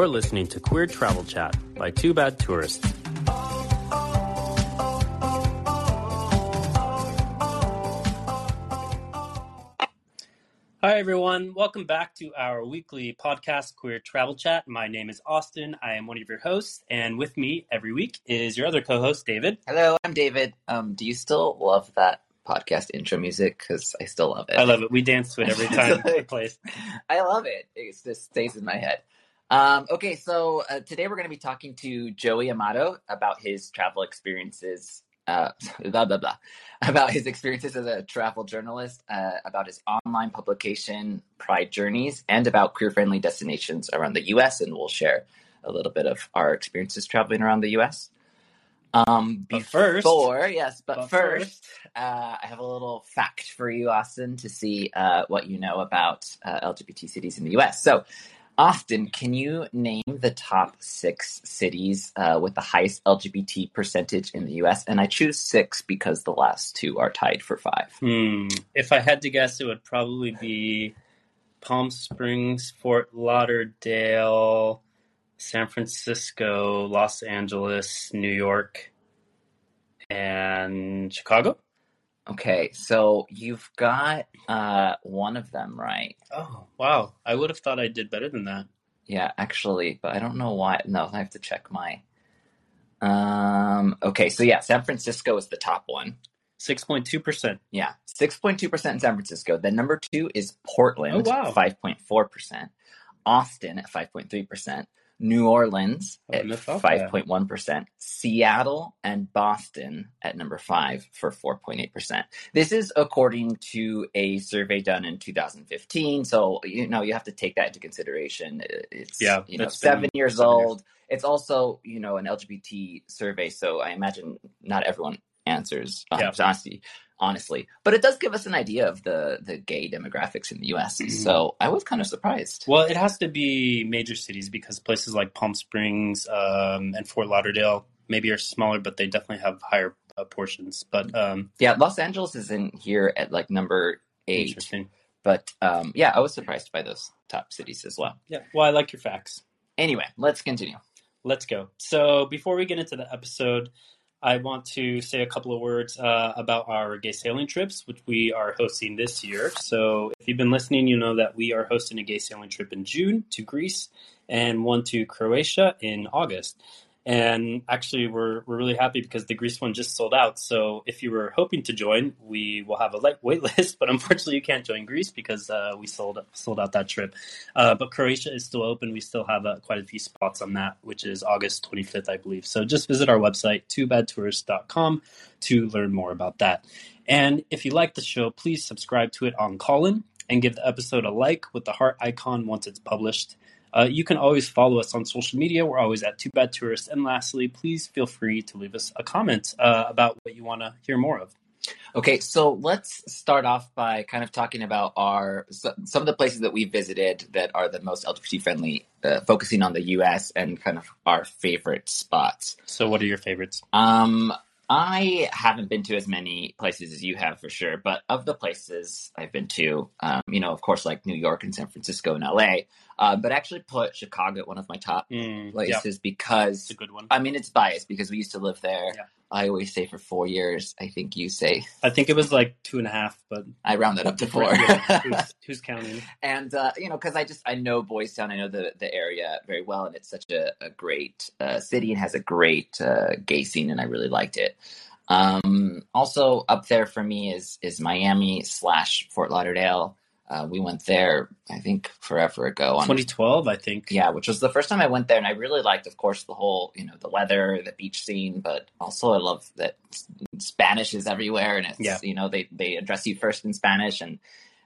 You're listening to Queer Travel Chat by Two Bad Tourists. Hi, everyone. Welcome back to our weekly podcast, Queer Travel Chat. My name is Austin. I am one of your hosts, and with me every week is your other co host, David. Hello, I'm David. Um, do you still love that podcast intro music? Because I still love it. I love it. We dance to it every time it plays. I love it. It just stays in my head. Um, okay, so uh, today we're going to be talking to Joey Amato about his travel experiences uh, blah blah blah about his experiences as a travel journalist, uh, about his online publication Pride Journeys, and about queer-friendly destinations around the U.S. And we'll share a little bit of our experiences traveling around the U.S. Um, But first- before yes, but, but first, first- uh, I have a little fact for you, Austin, to see uh, what you know about uh, LGBT cities in the U.S. So. Austin, can you name the top six cities uh, with the highest LGBT percentage in the U.S.? And I choose six because the last two are tied for five. Hmm. If I had to guess, it would probably be Palm Springs, Fort Lauderdale, San Francisco, Los Angeles, New York, and Chicago. Okay, so you've got uh, one of them right. Oh, wow. I would have thought I did better than that. Yeah, actually, but I don't know why. No, I have to check my. Um. Okay, so yeah, San Francisco is the top one. 6.2%. Yeah, six point two percent in San Francisco. Then number two is Portland. Oh, wow. five point four percent. Austin at five point three percent. New Orleans at wouldn't have thought that. five point one percent. Seattle and Boston at number five for four point eight percent. This is according to a survey done in 2015. So you know you have to take that into consideration. It's Yeah, you know seven years seven years. old. It's also you know an LGBT survey, so I imagine not everyone answers um, Yeah. honestly, honestly, but it does give us an idea of the the gay demographics in the U.S. Mhm. So I was kind of surprised. Well, it has to be major cities because places like Palm Springs um, and Fort Lauderdale maybe are smaller, but they definitely have higher uh, portions. But um, Yeah, Los Angeles is in here at like number eight, interesting. but um, yeah, I was surprised by those top cities as well. Yeah. Well, I like your facts. Anyway, let's continue. Let's go. So before we get into the episode, I want to say a couple of words uh, about our gay sailing trips, which we are hosting this year. So if you've been listening, you know that we are hosting a gay sailing trip in June to Greece and one to Croatia in August. And actually, we're, we're really happy because the Greece one just sold out. So if you were hoping to join, we will have a wait list, but unfortunately, you can't join Greece because uh, we sold sold out that trip. Uh, but Croatia is still open. We still have uh, quite a few spots on that, which is August 25th, I believe. So just visit our website, twobadtourist.com, to learn more about that. And if you like the show, please subscribe to it on Callin and give the episode a like with the heart icon once it's published. Uh, you can always follow us on social media. We're always at Two Bad Tourists. And lastly, please feel free to leave us a comment uh, about what you want to hear more of. Okay, so let's start off by kind of talking about our some of the places that we visited that are the most LGBT friendly, uh, focusing on the U.S. and kind of our favorite spots. So, what are your favorites? Um, I haven't been to as many places as you have for sure, but of the places I've been to, um, you know, of course, like New York and San Francisco and LA, uh, but actually put Chicago at one of my top Mm, yeah, places because it's a good one. I mean it's biased because we used to live there. Yeah. I always say for four years. I think you say I think it was like two and a half, but I rounded up to four. Yeah, who's, who's counting? and uh, you know because i just i know boys town i know the, the area very well and it's such a, a great uh, city and has a great uh, gay scene and i really liked it um, also up there for me is is miami slash fort lauderdale uh, we went there i think forever ago on 2012, I think. yeah which was the first time i went there and i really liked of course the whole you know the weather the beach scene but also i love that spanish is everywhere and it's Yeah. you know they they address you first in spanish and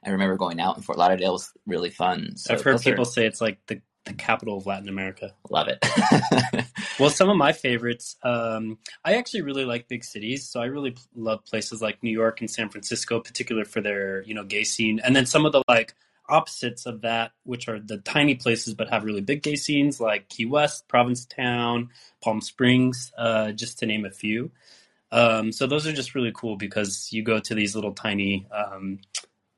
i remember going out in fort lauderdale was really fun so I've heard those are- people say it's like the, the capital of Latin America. love it Well, some of my favorites, um, I actually really like big cities. So I really p- love places like New York and San Francisco, particular for their, you know, gay scene. And then some of the like opposites of that, which are the tiny places but have really big gay scenes like Key West, Provincetown, Palm Springs, uh, just to name a few. Um, so those are just really cool because you go to these little tiny um,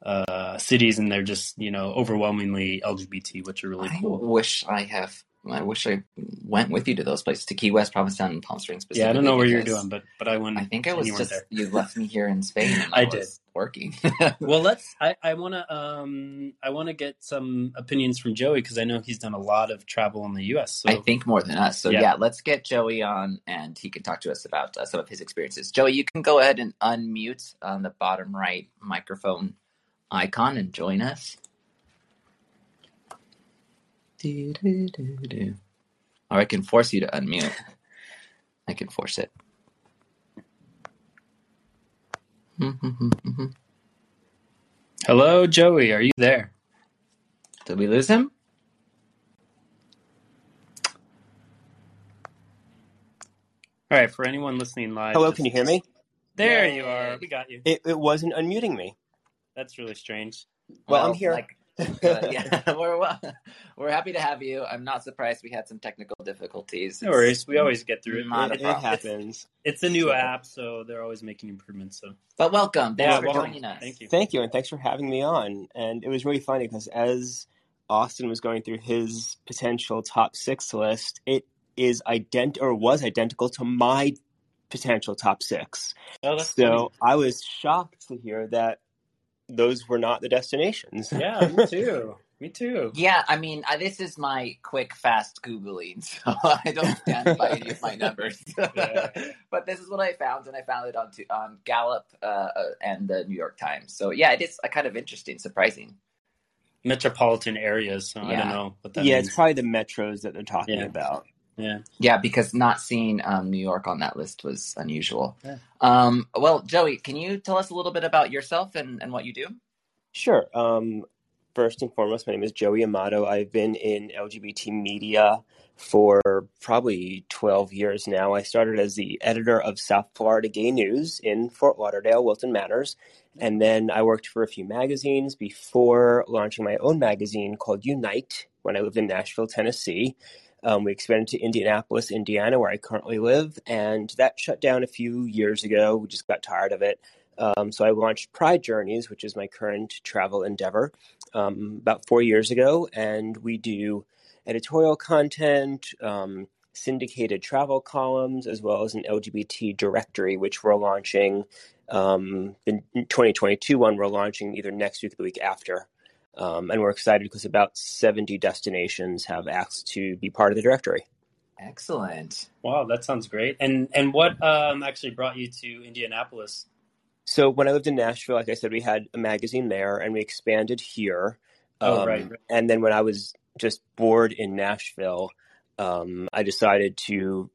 uh, cities and they're just you know overwhelmingly LGBT, which are really I cool. wish I have I wish I went with you to those places to Key West, Provincetown, and Palm Springs. Yeah, I don't know where you're doing, but but I went. I think I was you just there. you left me here in Spain. And I, I was working. Well, let's. I I want to um I want to get some opinions from Joey because I know he's done a lot of travel in the U.S. So I think more than us. So Yeah. yeah. let's get Joey on, and he can talk to us about uh, some of his experiences. Joey, you can go ahead and unmute on the bottom right microphone icon and join us. Do-do-do-do. Or I can force you to unmute. I can force it. hello, Joey. Are you there? Did we lose him? All right. For anyone listening live, Hello, just- can you hear me? There Yay. you are. We got you. It, it wasn't unmuting me. That's really strange. Well, I'm here. Like, uh, yeah, we're well, we're happy to have you. I'm not surprised we had some technical difficulties. No worries. We always get through it. It, it happens. It's a new So- app, so they're always making improvements. So But welcome. Thanks Yeah, for welcome. joining us. Thank you. Thank you, and thanks for having me on. And it was really funny because as Austin was going through his potential top six list, it is ident or was identical to my potential top six. oh, that's So I was shocked to hear that those were not the destinations. Yeah, me too. Me too. Yeah, I mean, I, this is my quick, fast Googling, so I don't stand by any of my numbers. Yeah. but this is what I found, and I found it on, t- on Gallup uh, uh, and the New York Times. So, yeah, it is uh, kind of interesting, surprising. Metropolitan areas. So I don't know what that yeah, means. it's probably the metros that they're talking Yeah. about. Yeah. Yeah, because not seeing um, New York on that list was unusual. Yeah. Um, well, Joey, can you tell us a little bit about yourself and, and what you do? Sure. Um, first and foremost, my name is Joey Amato. I've been in LGBT media for probably 12 years now. I started as the editor of South Florida Gay News in Fort Lauderdale, Wilton Manors. And then I worked for a few magazines before launching my own magazine called Unite when I lived in Nashville, Tennessee. Um, we expanded to Indianapolis, Indiana, where I currently live, and that shut down a few years ago. We just got tired of it. Um, so I launched Pride Journeys, which is my current travel endeavor, um, about four years ago, and we do editorial content, um, syndicated travel columns, as well as an LGBT directory, which we're launching. Um, the 2022 one we're launching either next week or the week after. Um, and we're excited because about 70 destinations have asked to be part of the directory. Excellent. Wow, that sounds great. And and what um actually brought you to Indianapolis? So when I lived in Nashville, like I said, we had a magazine there, and we expanded here. Oh, Um, right, right. And then when I was just bored in Nashville, um, I decided to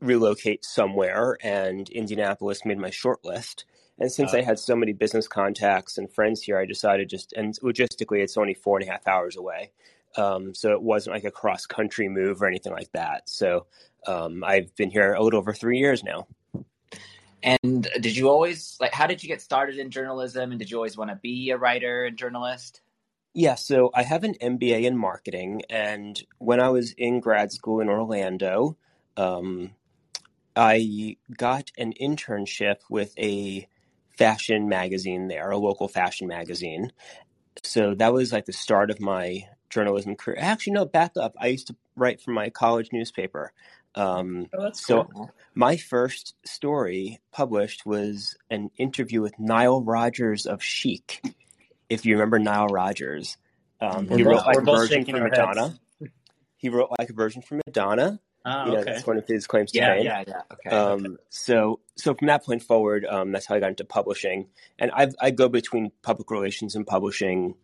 relocate somewhere, and Indianapolis made my short list. And since Oh. I had so many business contacts and friends here, I decided just and logistically, it's only four and a half hours away. Um, so it wasn't like a cross country move or anything like that. So um, I've been here a little over three years now. And did you always like? How did you get started in journalism? And did you always want to be a writer and journalist? Yeah, so I have an MBA in marketing, and when I was in grad school in Orlando, um, I got an internship with a fashion magazine there, a local fashion magazine. So that was like the start of my journalism career. Actually, no, back up. I used to write for my college newspaper. Um, Oh, that's so cool. my first story published was an interview with Nile Rodgers of Chic. If you remember Nile Rodgers, um, he wrote Like a Virgin shaking for our heads. Madonna. He wrote Like a Virgin for Madonna. Ah, you know, okay. that's one of his claims to Yeah, fame. yeah, yeah. Okay. Um, so, so from that point forward, um, that's how I got into publishing, and I I go between public relations and publishing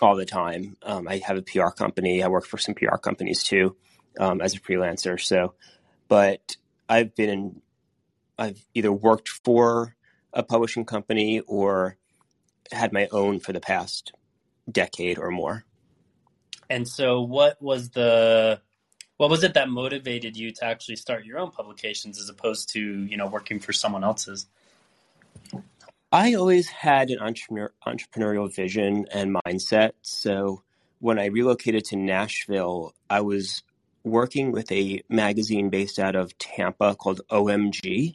all the time. Um, I have a PR company. I work for some PR companies too um, as a freelancer. So, but I've been in, I've either worked for a publishing company or had my own for the past decade or more. And so, what was the what was it that motivated you to actually start your own publications as opposed to you know working for someone else's? I always had an entrepreneur, entrepreneurial vision and mindset. So when I relocated to Nashville, I was working with a magazine based out of Tampa called OMG,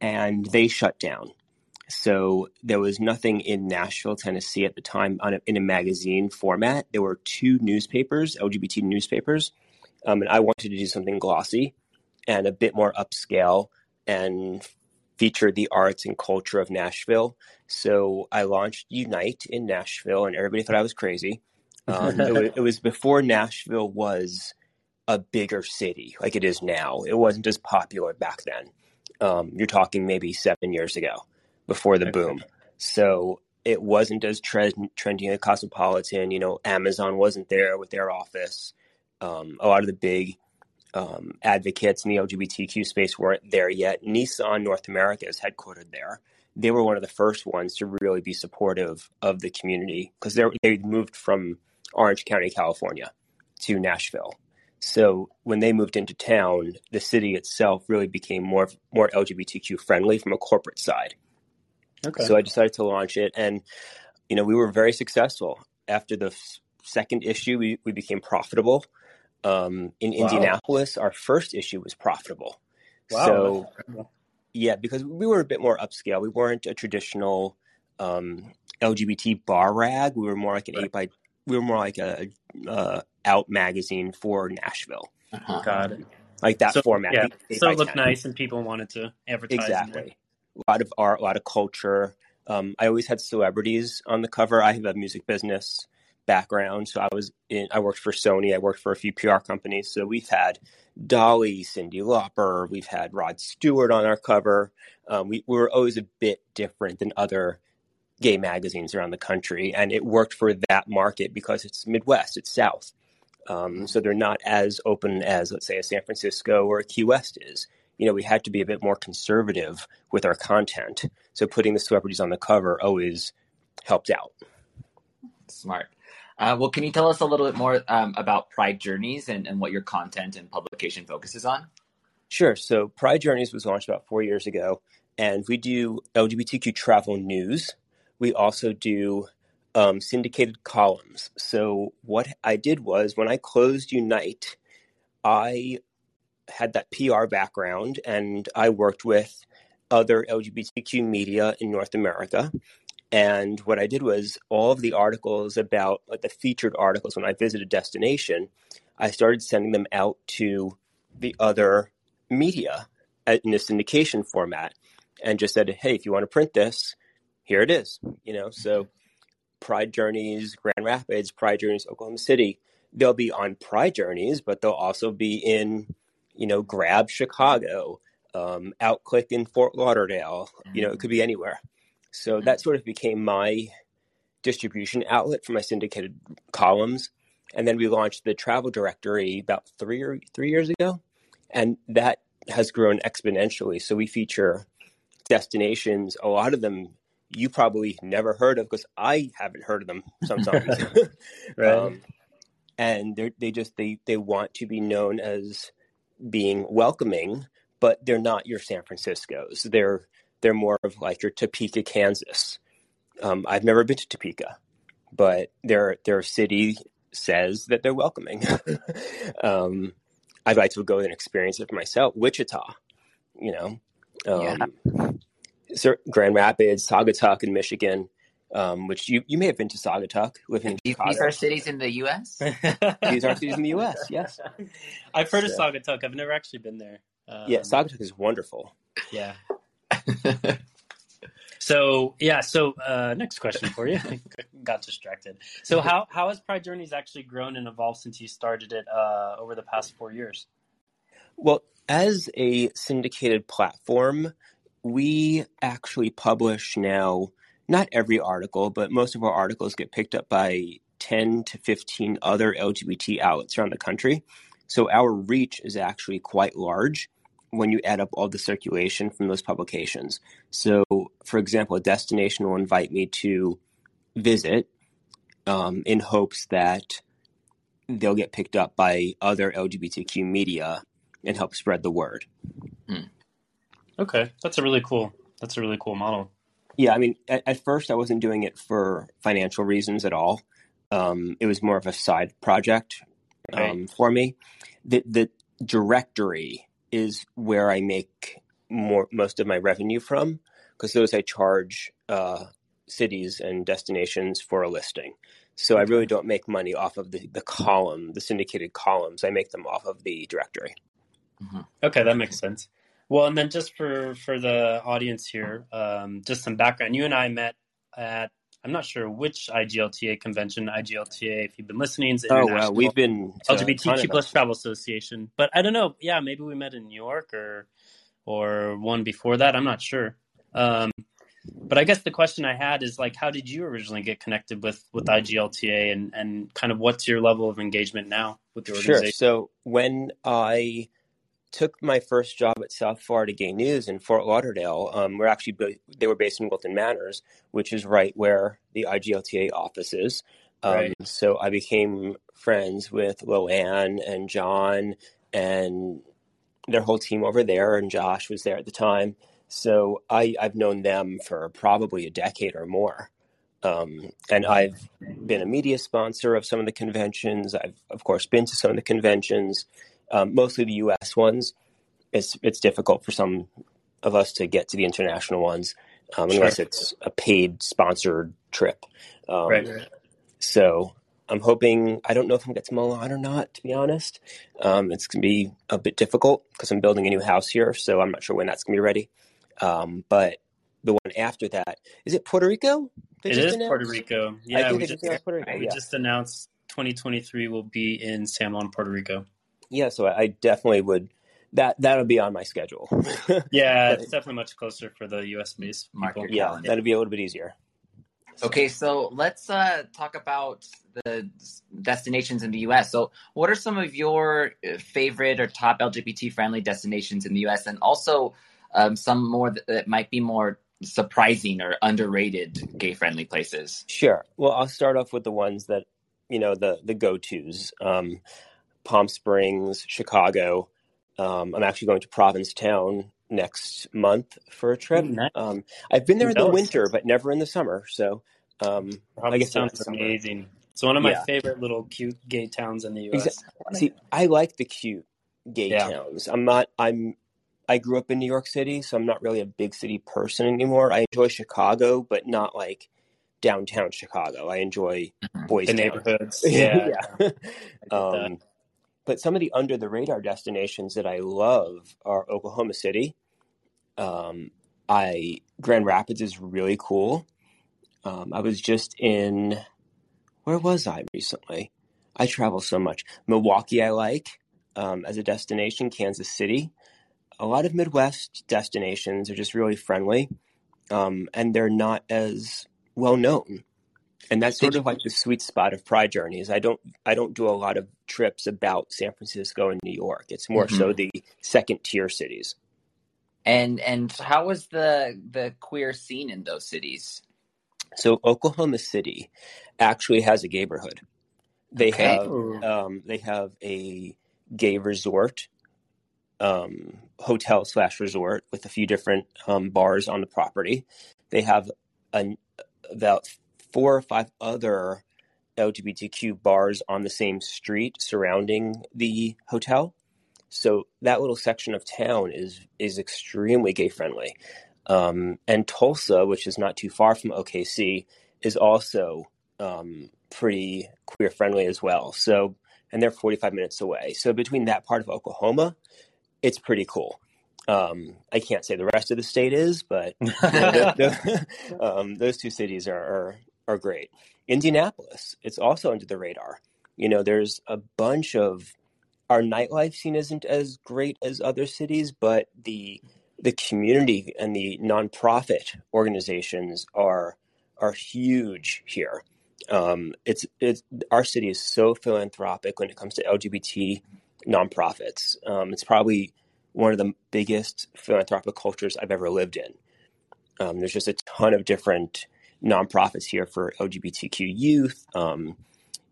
and they shut down. So there was nothing in Nashville, Tennessee at the time a, in a magazine format. There were two newspapers, LGBT newspapers, um, and I wanted to do something glossy and a bit more upscale and feature the arts and culture of Nashville. So I launched Unite in Nashville, and everybody thought I was crazy. Um, it, was, it was before Nashville was a bigger city like it is now. It wasn't as popular back then. Um, you're talking maybe seven years ago before the boom. So it wasn't as trend, trendy in Cosmopolitan. You know, Amazon wasn't there with their office. Um, a lot of the big um, advocates in the LGBTQ space weren't there yet. Nissan North America is headquartered there. They were one of the first ones to really be supportive of the community because they moved from Orange County, California, to Nashville. So when they moved into town, the city itself really became more more LGBTQ friendly from a corporate side. Okay. So I decided to launch it, and you know we were very successful. After the f- second issue, we, we became profitable. Um, in wow. Indianapolis, our first issue was profitable. Wow, so yeah, because we were a bit more upscale. We weren't a traditional um, LGBT bar rag. We were more like an right. eight by. We were more like a uh, out magazine for Nashville. Uh-huh. Got it. Like that so, format. Yeah. So it looked nice, and people wanted to advertise. Exactly. A lot of art, a lot of culture. Um, I always had celebrities on the cover. I have a music business background, so I was in. I worked for Sony. I worked for a few PR companies. So we've had Dolly, Cyndi Lauper. We've had Rod Stewart on our cover. Um, we, we were always a bit different than other gay magazines around the country, and it worked for that market because it's Midwest, it's South. Um, so they're not as open as, let's say, a San Francisco or a Key West is. You know, we had to be a bit more conservative with our content. So putting the celebrities on the cover always helped out. Smart. Uh, well, can you tell us a little bit more um, about Pride Journeys and, and what your content and publication focuses on? Sure. So Pride Journeys was launched about four years ago, and we do LGBTQ travel news. We also do um, syndicated columns. So what I did was when I closed Unite, I had that PR background and I worked with other LGBTQ media in North America. And what I did was all of the articles about like the featured articles when I visited destination, I started sending them out to the other media in a syndication format and just said, hey, if you want to print this, here it is. You know, so Pride Journeys, Grand Rapids, Pride Journeys, Oklahoma City. They'll be on Pride Journeys, but they'll also be in, you know, Grab Chicago, um, Outclick in Fort Lauderdale. You know, it could be anywhere. So that sort of became my distribution outlet for my syndicated columns. And then we launched the travel directory about three or three years ago, and that has grown exponentially. So we feature destinations, a lot of them you probably never heard of because I haven't heard of them sometimes. right. Um, and they they just they they want to be known as being welcoming, but they're not your San Francisco's. They're they're more of like your Topeka, Kansas. Um, I've never been to Topeka, but their their city says that they're welcoming. um, I'd like to go and experience it for myself. Wichita, you know, um, yeah. Grand Rapids, Saugatuck in Michigan, um, which you, you may have been to Saugatuck, living in These are cities in the U.S. These are cities in the U.S. Yes, I've heard so, of Saugatuck. I've never actually been there. Um, yeah, Saugatuck is wonderful. Yeah. so yeah, so uh, next question for you. Got distracted. So how how has Pride Journeys actually grown and evolved since you started it uh, over the past four years? Well, as a syndicated platform, we actually publish now not every article, but most of our articles get picked up by 10 to 15 other LGBT outlets around the country. So our reach is actually quite large when you add up all the circulation from those publications. So, for example, a destination will invite me to visit um, in hopes that they'll get picked up by other LGBTQ media and help spread the word. Hmm. Okay, that's a really cool. That's a really cool model. Yeah, I mean, at, at first I wasn't doing it for financial reasons at all. Um, it was more of a side project um, right. for me. The the directory is where I make more most of my revenue from. because those I charge uh, cities and destinations for a listing. So I really don't make money off of the, the column, the syndicated columns. I make them off of the directory. Mm-hmm. Okay, that makes sense. Well, and then just for for the audience here, um, just some background. You and I met at I'm not sure which IGLTA convention. IGLTA, if you've been listening, oh well, we've been LGBTQ plus Travel Association, but I don't know. Yeah, maybe we met in New York or or one before that. I'm not sure. Um, but I guess the question I had is like, how did you originally get connected with with IGLTA, and and kind of what's your level of engagement now with the organization? Sure. So when I took my first job at South Florida Gay News in Fort Lauderdale. Um, we're actually they were based in Wilton Manors, which is right where the IGLTA office is. Um, right. So I became friends with Loanne and John and their whole team over there, and Josh was there at the time. So I, I've known them for probably a decade or more. Um, and I've been a media sponsor of some of the conventions. I've, of course, been to some of the conventions um, mostly the U.S. ones. It's it's difficult for some of us to get to the international ones um, unless sure. it's a paid sponsored trip. Um, right. So I'm hoping. I don't know if I'm gonna get to Milan or not. To be honest, um, it's gonna be a bit difficult because I'm building a new house here, so I'm not sure when that's gonna be ready. Um, but the one after that is it Puerto Rico? It is announced? Puerto Rico. Yeah, we, just, Puerto Rico. we yeah. just announced 2023 will be in San Juan, Puerto Rico yeah, so I definitely would that that'll be on my schedule. yeah, it's definitely much closer for the US based people. Yeah, that'd be a little bit easier. Okay, so let's uh, talk about the destinations in the U.S. So, what are some of your uh, favorite or top LGBT friendly destinations in the U.S. and also um, some more that, that might be more surprising or underrated gay friendly places? Sure. Well, I'll start off with the ones that you know the the go tos. Um, Palm Springs, Chicago. Um, I'm actually going to Provincetown next month for a trip. nice. um, I've been there in the winter, but never in the summer. So um, I guess sounds amazing. It's one of my yeah. favorite little cute gay towns in the U.S. Exactly. See, I like the cute gay yeah. towns. I'm not. I'm. I grew up in New York City, so I'm not really a big city person anymore. I enjoy Chicago, but not like downtown Chicago. I enjoy mm-hmm. boys the neighborhoods. Yeah, yeah. um, but some of the under the radar destinations that I love are Oklahoma City. Um, I Grand Rapids is really cool. Um, I was just in where was I recently? I travel so much. Milwaukee, I like um, as a destination. Kansas City, a lot of Midwest destinations are just really friendly, um, and they're not as well known and that's sort of like the sweet spot of pride journeys. I don't i don't do a lot of trips about san francisco and new york. It's more mm-hmm. so the second tier cities. And and how was the the queer scene in those cities? So oklahoma city actually has a gayborhood. They okay. have um, they have a gay resort um, hotel slash resort with a few different um, bars on the property. They have an, about four or five other LGBTQ bars on the same street surrounding the hotel. So that little section of town is is extremely gay friendly. Um, and Tulsa, which is not too far from OKC, is also um, pretty queer friendly as well. So, and they're 45 minutes away. So between that part of Oklahoma, it's pretty cool. Um, I can't say the rest of the state is, but you know, the, the, um, those two cities are, are, are great. Indianapolis, it's also under the radar. You know, there's a bunch of our nightlife scene isn't as great as other cities, but the the community and the nonprofit organizations are are huge here. Um, it's it's our city is so philanthropic when it comes to LGBT nonprofits. Um, it's probably one of the biggest philanthropic cultures I've ever lived in. Um, there's just a ton of different nonprofits here for LGBTQ youth. Um,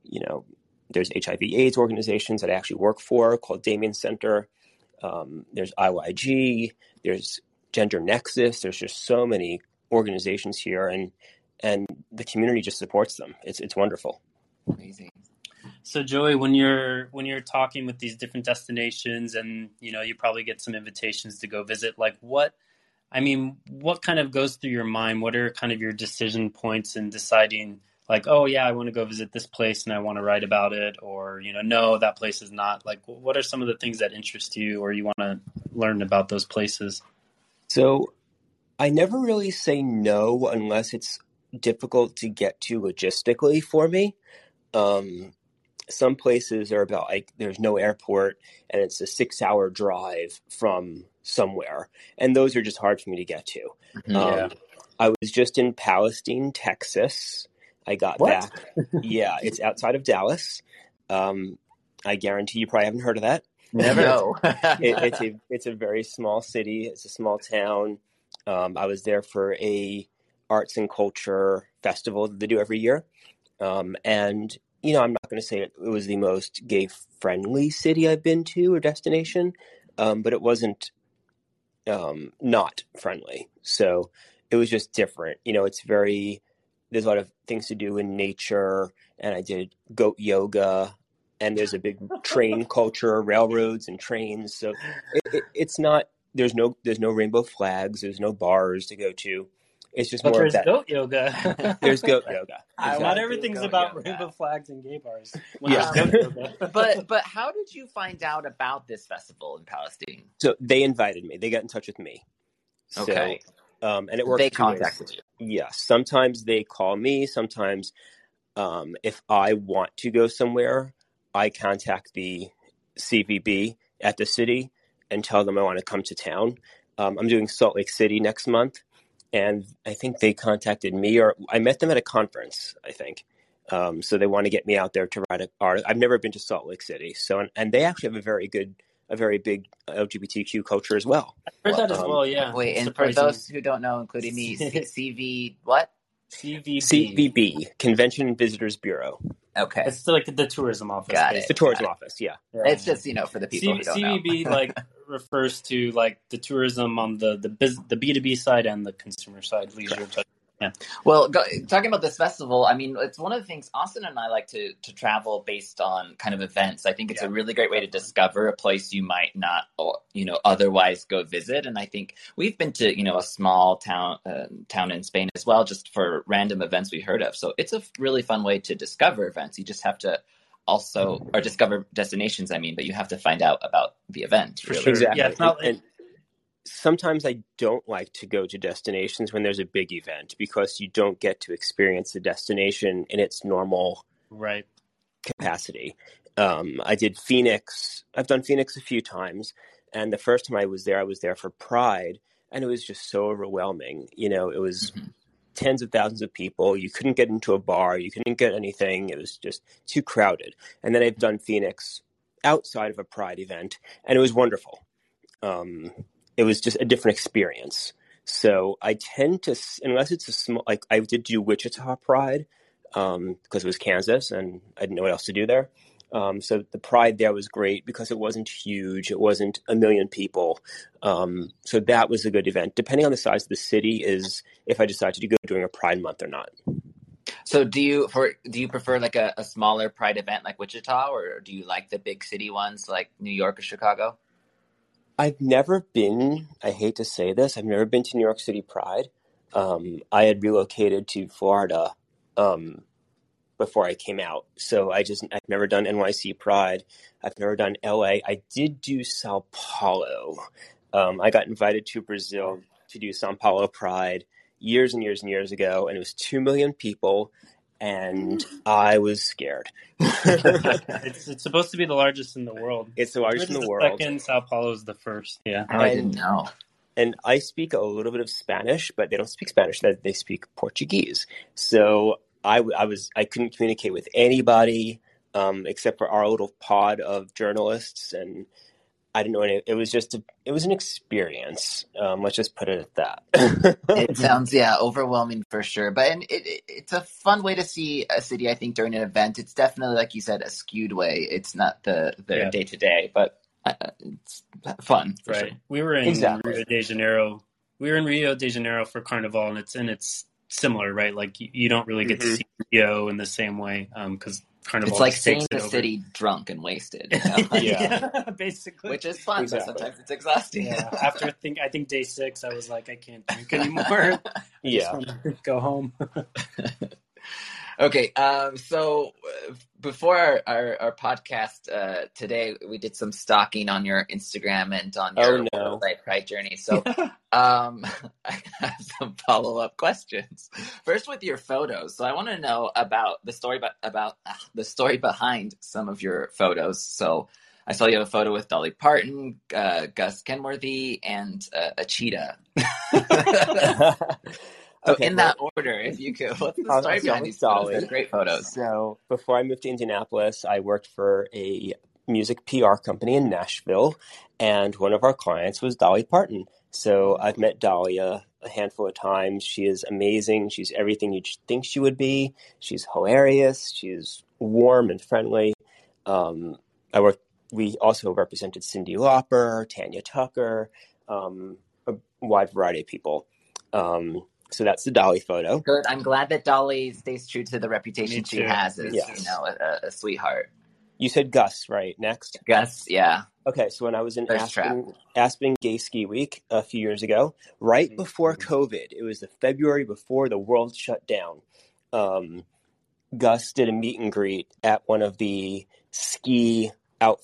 you know, there's HIV/AIDS organizations that I actually work for called Damien Center. Um, there's IYG. There's Gender Nexus. There's just so many organizations here, and and the community just supports them. It's it's wonderful. Amazing. So Joey, when you're when you're talking with these different destinations, and you know you probably get some invitations to go visit, like what I mean, what kind of goes through your mind? What are kind of your decision points in deciding, like, oh yeah, I want to go visit this place and I want to write about it, or you know, no, that place is not. Like, what are some of the things that interest you, or you want to learn about those places? So I never really say no unless it's difficult to get to logistically for me. Um, some places are about like there's no airport and it's a six hour drive from somewhere, and those are just hard for me to get to. Mhm. Um, I was just in Palestine, Texas. I got What? back. Yeah, it's outside of Dallas. Um, I guarantee you probably haven't heard of that. Never. No. It, it's a it's a very small city. It's a small town. Um, I was there for a arts and culture festival that they do every year, um, and you know I'm not going to say it, it was the most gay friendly city I've been to or destination, um, but it wasn't um, not friendly. So it was just different. You know, it's very there's a lot of things to do in nature, and I did goat yoga, and there's a big train culture, railroads and trains. So it, it, it's not there's no there's no rainbow flags, there's no bars to go to. It's just But more of there's that. goat yoga. There's goat yoga. I Not everything's goat about yoga. rainbow flags and gay bars. When Yeah. there's goat yoga. but but how did you find out about this festival in Palestine? So they invited me. They got in touch with me. So, Okay. um, and it works. They two ways. contacted you. Yes. Sometimes they call me. Sometimes, um, if I want to go somewhere, I contact the CVB at the city and tell them I want to come to town. Um, I'm doing Salt Lake City next month, and I think they contacted me, or I met them at a conference. I think. Um, so they want to get me out there to write a art. I've never been to Salt Lake City, so and, and they actually have a very good, a very big LGBTQ culture as well. I heard that as Um, well, yeah. Wait, and for those who don't know, including me, CV what? CVB. CVB, Convention and Visitors Bureau, Okay, It's like the tourism office. Got it. the basically. tourism office. Yeah. Yeah. it's just you know for the people who C- don't know. Like refers to like the tourism on the the biz, the B two B side and the consumer side, leisure. Type. Well, go, talking about this festival, I mean, it's one of the things Austin and I like to to travel based on kind of events. I think it's Yeah. a really great way to discover a place you might not, you know, otherwise go visit. And I think we've been to you know a small town uh, town in Spain as well, just for random events we heard of. So it's a really fun way to discover events. You just have to also or discover destinations. I mean, but you have to find out about the event. For Really. sure. Exactly. Yeah, it's not and, and sometimes I don't like to go to destinations when there's a big event because you don't get to experience the destination in its normal Right. capacity. Um, I did Phoenix. I've done Phoenix a few times, and the first time I was there, I was there for Pride, and it was just so overwhelming. You know, it was Mhm. tens of thousands of people. You couldn't get into a bar. You couldn't get anything. It was just too crowded. And then I've done Phoenix outside of a Pride event, and it was wonderful. Um, it was just a different experience. So I tend to, unless it's a small, like I did do Wichita Pride um, because it was Kansas and I didn't know what else to do there. Um, so the Pride there was great because it wasn't huge. It wasn't a million people. Um, so that was a good event. Depending on the size of the city, is if I decide to go during a Pride month or not. So do you for do you prefer like a, a smaller pride event like Wichita or do you like the big city ones like New York or Chicago? I've never been, I hate to say this, I've never been to New York City Pride. Um, I had relocated to Florida um, before I came out. So I just, I've never done NYC Pride. I've never done LA. I did do Sao Paulo. Um, I got invited to Brazil to do Sao Paulo Pride years and years and years ago, and it was 2 million people, and I was scared. it's it's supposed to be the largest in the world. it's the largest in Madrid's the world. Second, Sao Paulo is the first. Yeah. Oh, I didn't know. and I speak a little bit of Spanish, but they don't speak Spanish. They they speak Portuguese. So I, w- I was I couldn't communicate with anybody um, except for our little pod of journalists, and I didn't know any. It was just a, it was an experience. Um, let's just put it at that. It sounds yeah overwhelming for sure, but and it, it it's a fun way to see a city. I think during an event, it's definitely like you said a skewed way. It's not the the day to day, but uh, it's fun for Right. sure. We were in Exactly. Rio de Janeiro. We were in Rio de Janeiro for Carnival, and it's and it's similar, right? Like you, you don't really get to Mhm. see Rio in the same way because Carnival It's like seeing the over. city drunk and wasted, you know? yeah, basically. which is fun, Exactly. but sometimes it's exhausting. yeah. After I think I think day six, I was like, I can't drink anymore. Yeah. Just wanna go home. Okay, um, so uh, before our, our, our podcast uh, today, we did some stalking on your Instagram and on your Oh, no. website Pride Journey. So um, I have some follow up questions. First, with your photos. So I want to know about the story about, about uh, the story behind some of your photos. So I saw you have a photo with Dolly Parton, uh, Gus Kenworthy, and uh, a cheetah. So Okay, in that order, if you could, what's the story behind these photos? Dolly. They're great photos. So before I moved to Indianapolis, I worked for a music PR company in Nashville, and one of our clients was Dolly Parton. So I've met Dolly a, a handful of times. She is amazing. She's everything you'd think she would be. She's hilarious. She's warm and friendly. Um, I worked. We also represented Cyndi Lauper, Tanya Tucker, um, a wide variety of people. Um, so that's the Dolly photo. Good. I'm glad that Dolly stays true to the reputation she has as, Yes. you know, a, a sweetheart. You said Gus, right? Next. Gus, yeah. Okay, so when I was in Thirst Aspen, Aspen Gay Ski Week a few years ago, right Mhm. before COVID, it was the February before the world shut down. Um, Gus did a meet and greet at one of the ski out,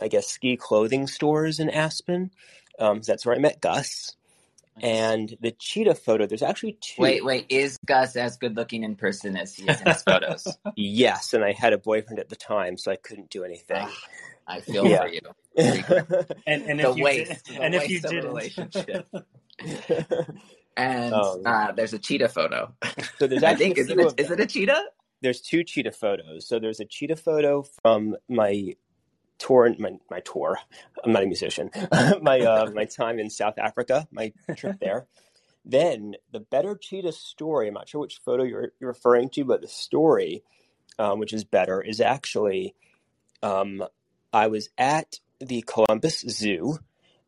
I guess, ski clothing stores in Aspen. Um, that's where I met Gus. And the cheetah photo, there's actually two. Wait, wait. Is Gus as good looking in person as he is in his photos? Yes, and I had a boyfriend at the time, so I couldn't do anything. Ah, I feel Yeah. for you. And and The if you waste, did, the and if you of a didn't, relationship. And Um, uh, there's a cheetah photo. so there's I think is it a, is it a cheetah? there's two cheetah photos. So there's a cheetah photo from my tour, my, my tour. I'm not a musician. my uh, my time in South Africa, my trip there. Then the better cheetah story. I'm not sure which photo you're, you're referring to, but the story, um, which is better, is actually um, I was at the Columbus Zoo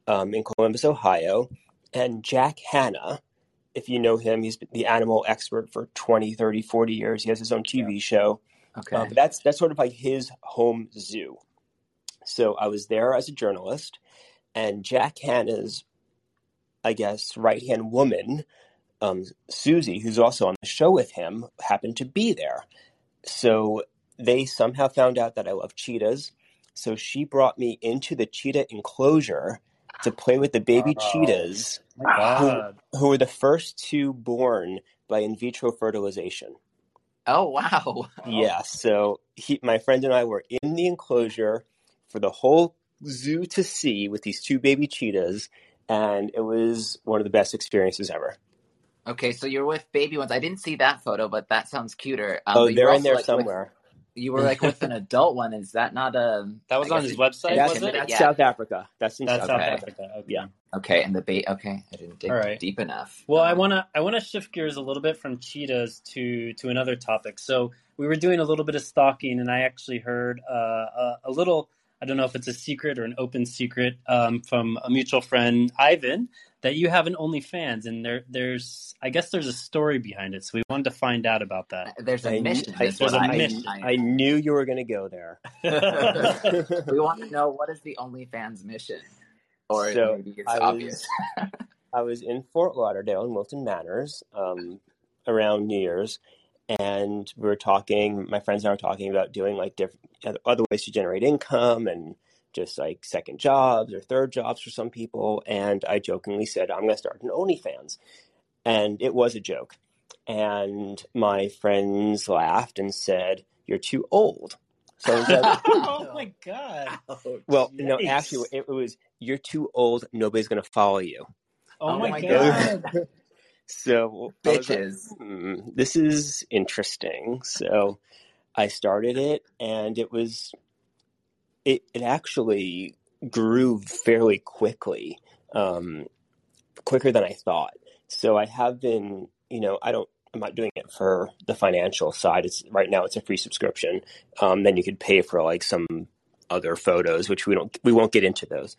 um, in Columbus, Ohio, and Jack Hanna, if you know him, he's the animal expert for 20, 30, 40 years. He has his own TV show. Okay. Uh, but that's that's sort of like his home zoo. So I was there as a journalist, and Jack Hanna's, I guess, right hand woman, um, Susie, who's also on the show with him, happened to be there. So they somehow found out that I love cheetahs. So she brought me into the cheetah enclosure to play with the baby Wow. cheetahs, God. who were the first two born by in vitro fertilization. oh wow. Yeah, so he, my friend and I were in the enclosure for the whole zoo to see with these two baby cheetahs, and it was one of the best experiences ever. Okay, so you're with baby ones. I didn't see that photo, but that sounds cuter. Um, oh, you they're were in there like, with- somewhere. you were like with an adult one. Is that not a? That was I on his it- website, That's, was it? that's Yeah. South Africa. That's in That's South South Okay. Africa. Africa. Okay. Yeah. Okay, and the bait. Okay, I didn't dig All right. deep enough. Well, I Um, wanna I wanna shift gears a little bit from cheetahs to to another topic. So we were doing a little bit of stalking, and I actually heard uh, a, a little. I don't know if it's a secret or an open secret um, from a mutual friend, Ivan, that you have an OnlyFans, and there there's I guess there's a story behind it. So we wanted to find out about that. There's a I, kn- mission. I, is There's what a I- mission. I knew you were going to go there. we want to know what is the OnlyFans mission, or So, maybe it's I was- obvious. I was in Fort Lauderdale in Wilton Manors um, around New Year's, and we were talking. My friends and I were talking about doing like different other ways to generate income and just like second jobs or third jobs for some people. And I jokingly said, "I'm going to start an OnlyFans," and it was a joke. And my friends laughed and said, "You're too old." So I was like, oh my god! "Well, no, actually, it was you're too old. Nobody's going to follow you." Oh, Oh my, my god! God. So was like, Bitches. "Hmm, this is interesting. So I started it, and it was it it actually grew fairly quickly, um, quicker than I thought. So I have been, you know, I don't. I'm not doing it for the financial side. It's right now. It's a free subscription. Um, then you could pay for like some other photos, which we don't. We won't get into those.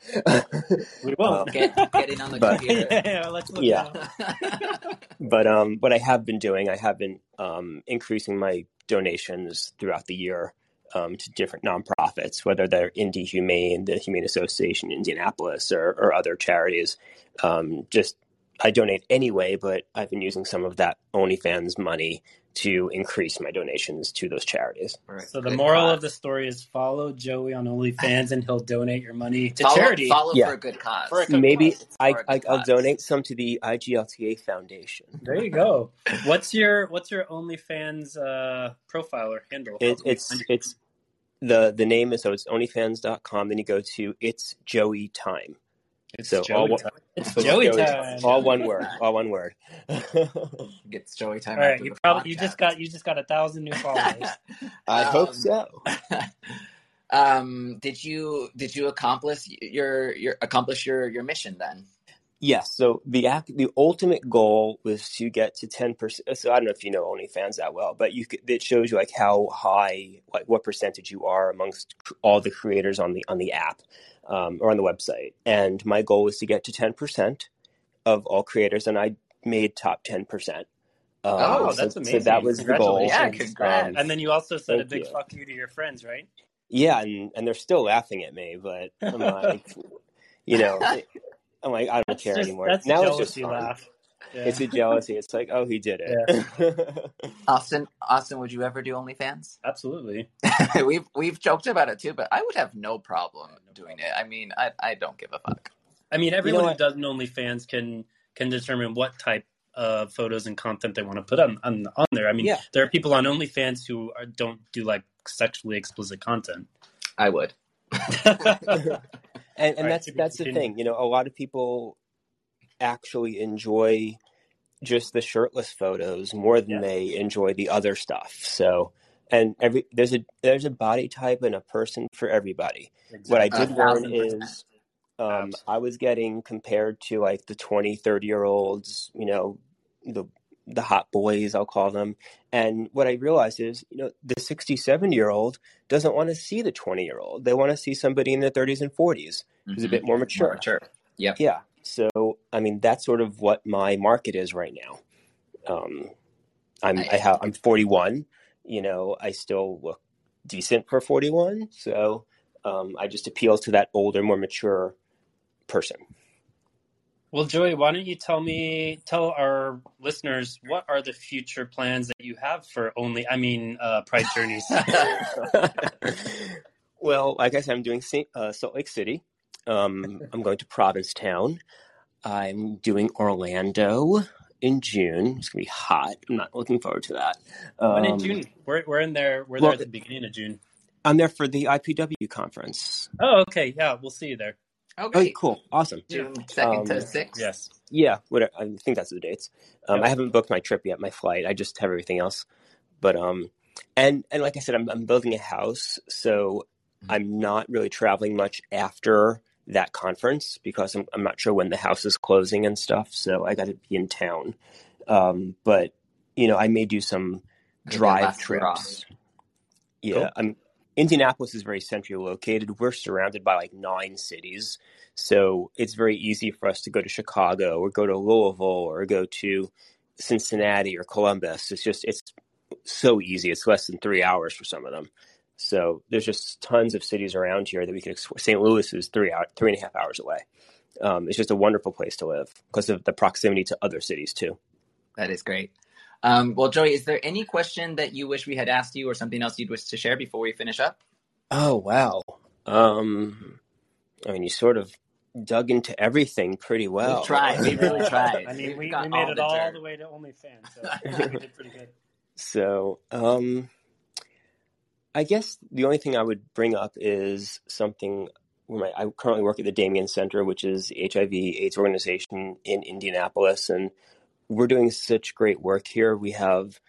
We won't. Get, getting on the But- computer. yeah, let's look Yeah. but um, what I have been doing, I have been um, increasing my donations throughout the year. um, to different nonprofits, whether they're Indy Humane, the Humane Association Indianapolis, or, or other charities. Um, just I donate anyway, but I've been using some of that OnlyFans money to increase my donations to those charities. Right. So the moral cause. of the story is follow Joey on OnlyFans and he'll donate your money to follow, charity. Follow Yeah. for a good cause. For a good Maybe cause. I, For a I good I'll donate some to the IGLTA Foundation. There you go. What's your what's your OnlyFans uh, profile or handle? It, it's it's the the name is so it's onlyfans.com. Then you go to it's Joey time. It's so Joey all one- time. It's Joey Joey time. All one word. All one word. Gets Joey time. All right, you the probably you just got you just got a thousand new followers. I hope Um, so. um, did you did you accomplish your your accomplish your your mission then? Yes. So the act, the ultimate goal was to get to ten percent. So I don't know if you know OnlyFans that well, but you could, it shows you like how high, like what percentage you are amongst all the creators on the on the app um, or on the website. And my goal was to get to ten percent of all creators, and I made top ten percent. Um, Oh, that's So amazing. that was the goal. Yeah, congrats. Um, And then you also said a big you. fuck you to your friends, right? yeah, and and they're still laughing at me, but I'm like, you know, I'm like I don't That's care just anymore. that's a now it's just jealousy fun. laugh. Yeah. It's a jealousy. It's like, oh, he did it. Austin, Austin, would you ever do OnlyFans? Absolutely. we've we've joked about it too, but I would have no problem doing it. I mean, I I don't give a fuck. I mean, everyone who does an OnlyFans can can determine what type of photos and content they want to put on on, on there. I mean, Yeah. there are people on OnlyFans who are, don't do like sexually explicit content. I would. and and Right, that's to be that's the thing. You know, a lot of people actually enjoy just the shirtless photos more than Yeah. they enjoy the other stuff. So, and every there's a there's a body type and a person for everybody. What I did learn is um, I was getting compared to like the 20, 30 year olds, you know, the the hot boys, I'll call them. And what I realized is, you know, the 67 year old doesn't want to see the 20 year old. They want to see somebody in their 30s and 40s who's a Mhm. bit more mature. More mature. Yep. Yeah. So, I mean, that's sort of what my market is right now. Um, I'm, I have, I'm 41, you know, I still look decent for 41. So, um, I just appeal to that older, more mature person. Well, Joey, why don't you tell me, tell our listeners, what are the future plans that you have for only, I mean, uh, Pride Journeys? well, like I said, I'm doing uh, Salt Lake City. Um, I'm going to Provincetown. I'm doing Orlando in June. It's gonna be hot. I'm not looking forward to that. when in Um, June? We're, we're in there. We're well, there at the beginning of June. I'm there for the IPW conference. Oh, okay. Yeah, we'll see you there. Okay, Okay. cool, awesome. June second to Um, sixth. Yes. Yeah, whatever. I think that's the dates. Um, Yep. I haven't booked my trip yet, my flight. I just have everything else. But um, and and like I said, I'm I'm building a house, so I'm not really traveling much after that conference because I'm I'm not sure when the house is closing and stuff. So I got to be in town. Um, but you know, I may do some Maybe drive trips. Yeah, Cool. I'm Indianapolis is very centrally located. We're surrounded by like nine cities. So it's very easy for us to go to Chicago or go to Louisville or go to Cincinnati or Columbus. It's just it's so easy. It's less than three hours for some of them. So there's just tons of cities around here that we can explore. St. Louis is three hour, three and a half hours away. Um, it's just a wonderful place to live because of the proximity to other cities too. That is great. Um, well, Joey, is there any question that you wish we had asked you, or something else you'd wish to share before we finish up? Oh wow. Um, I mean, you sort of dug into everything pretty well. we tried. We really tried. I mean, We've we, got we made it all dirt. the way to OnlyFans, so we did pretty good. So, um, I guess the only thing I would bring up is something. Where I currently work at the Damien Center, which is HIV/AIDS organization in Indianapolis, and we're doing such great work here. We have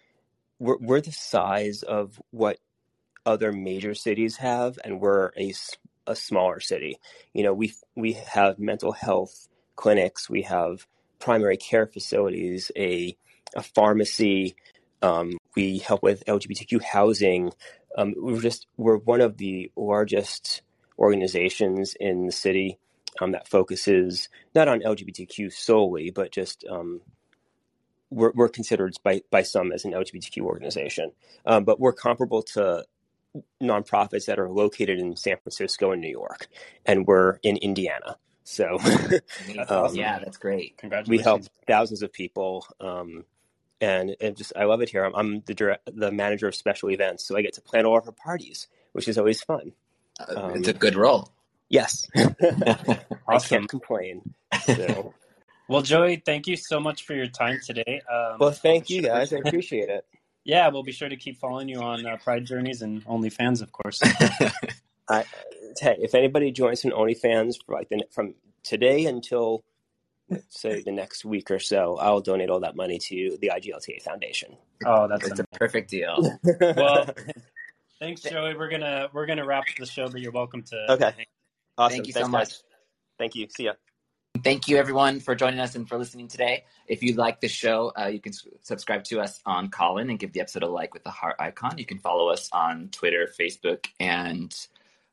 we're, we're the size of what other major cities have, and we're a, a smaller city. You know, we we have mental health clinics, we have primary care facilities, a a pharmacy. Um, we help with LGBTQ housing. Um, we're just we're one of the largest organizations in the city um, that focuses not on LGBTQ solely, but just um, we're, we're considered by by some as an LGBTQ organization. Um, but we're comparable to nonprofits that are located in San Francisco and New York, and we're in Indiana. So That's Um, awesome. yeah, that's great. Congratulations. We help thousands of people, um, and it just I love it here. I'm, I'm the direct, the manager of special events, so I get to plan all of our parties, which is always fun. Uh, Um, it's a good role. Yes, I Awesome. can't complain. So, Well, Joey, thank you so much for your time today. Um, well, thank you sure- guys. I appreciate it. Yeah, we'll be sure to keep following you on uh, Pride Journeys and OnlyFans, of course. I, hey, if anybody joins an OnlyFans for like the, from today until let's say the next week or so, I'll donate all that money to the IGLTA Foundation. Oh, that's it's a perfect deal. well. Thanks, Joey. We're gonna we're gonna wrap the show, but you're welcome to. Okay. awesome. Thank you so much. guys. Thank you. See ya. Thank you, everyone, for joining us and for listening today. If you like the show, uh, you can s- subscribe to us on Callin and give the episode a like with the heart icon. You can follow us on Twitter, Facebook, and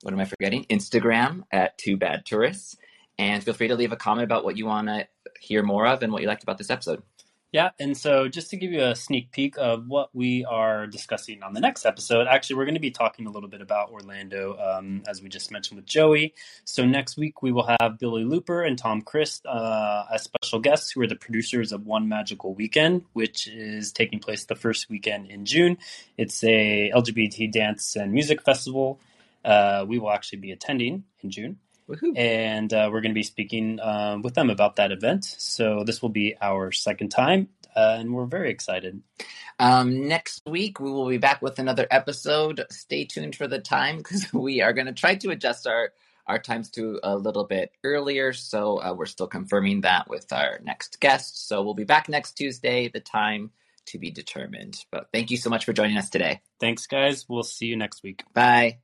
what am I forgetting? Instagram at Two Bad Tourists. And feel free to leave a comment about what you want to hear more of and what you liked about this episode. Yeah, and so just to give you a sneak peek of what we are discussing on the next episode, actually, we're going to be talking a little bit about Orlando, um, as we just mentioned with Joey. So next week we will have Billy Looper and Tom Christ uh, as special guests, who are the producers of One Magical Weekend, which is taking place the first weekend in June. It's a LGBT dance and music festival. Uh, we will actually be attending in June Woohoo. and uh, we're going to be speaking um, with them about that event. So this will be our second time, uh, and we're very excited. Um, next week, we will be back with another episode. Stay tuned for the time because we are going to try to adjust our, our times to a little bit earlier. So uh, we're still confirming that with our next guest. So we'll be back next Tuesday, the time to be determined. But thank you so much for joining us today. Thanks, guys. We'll see you next week. Bye.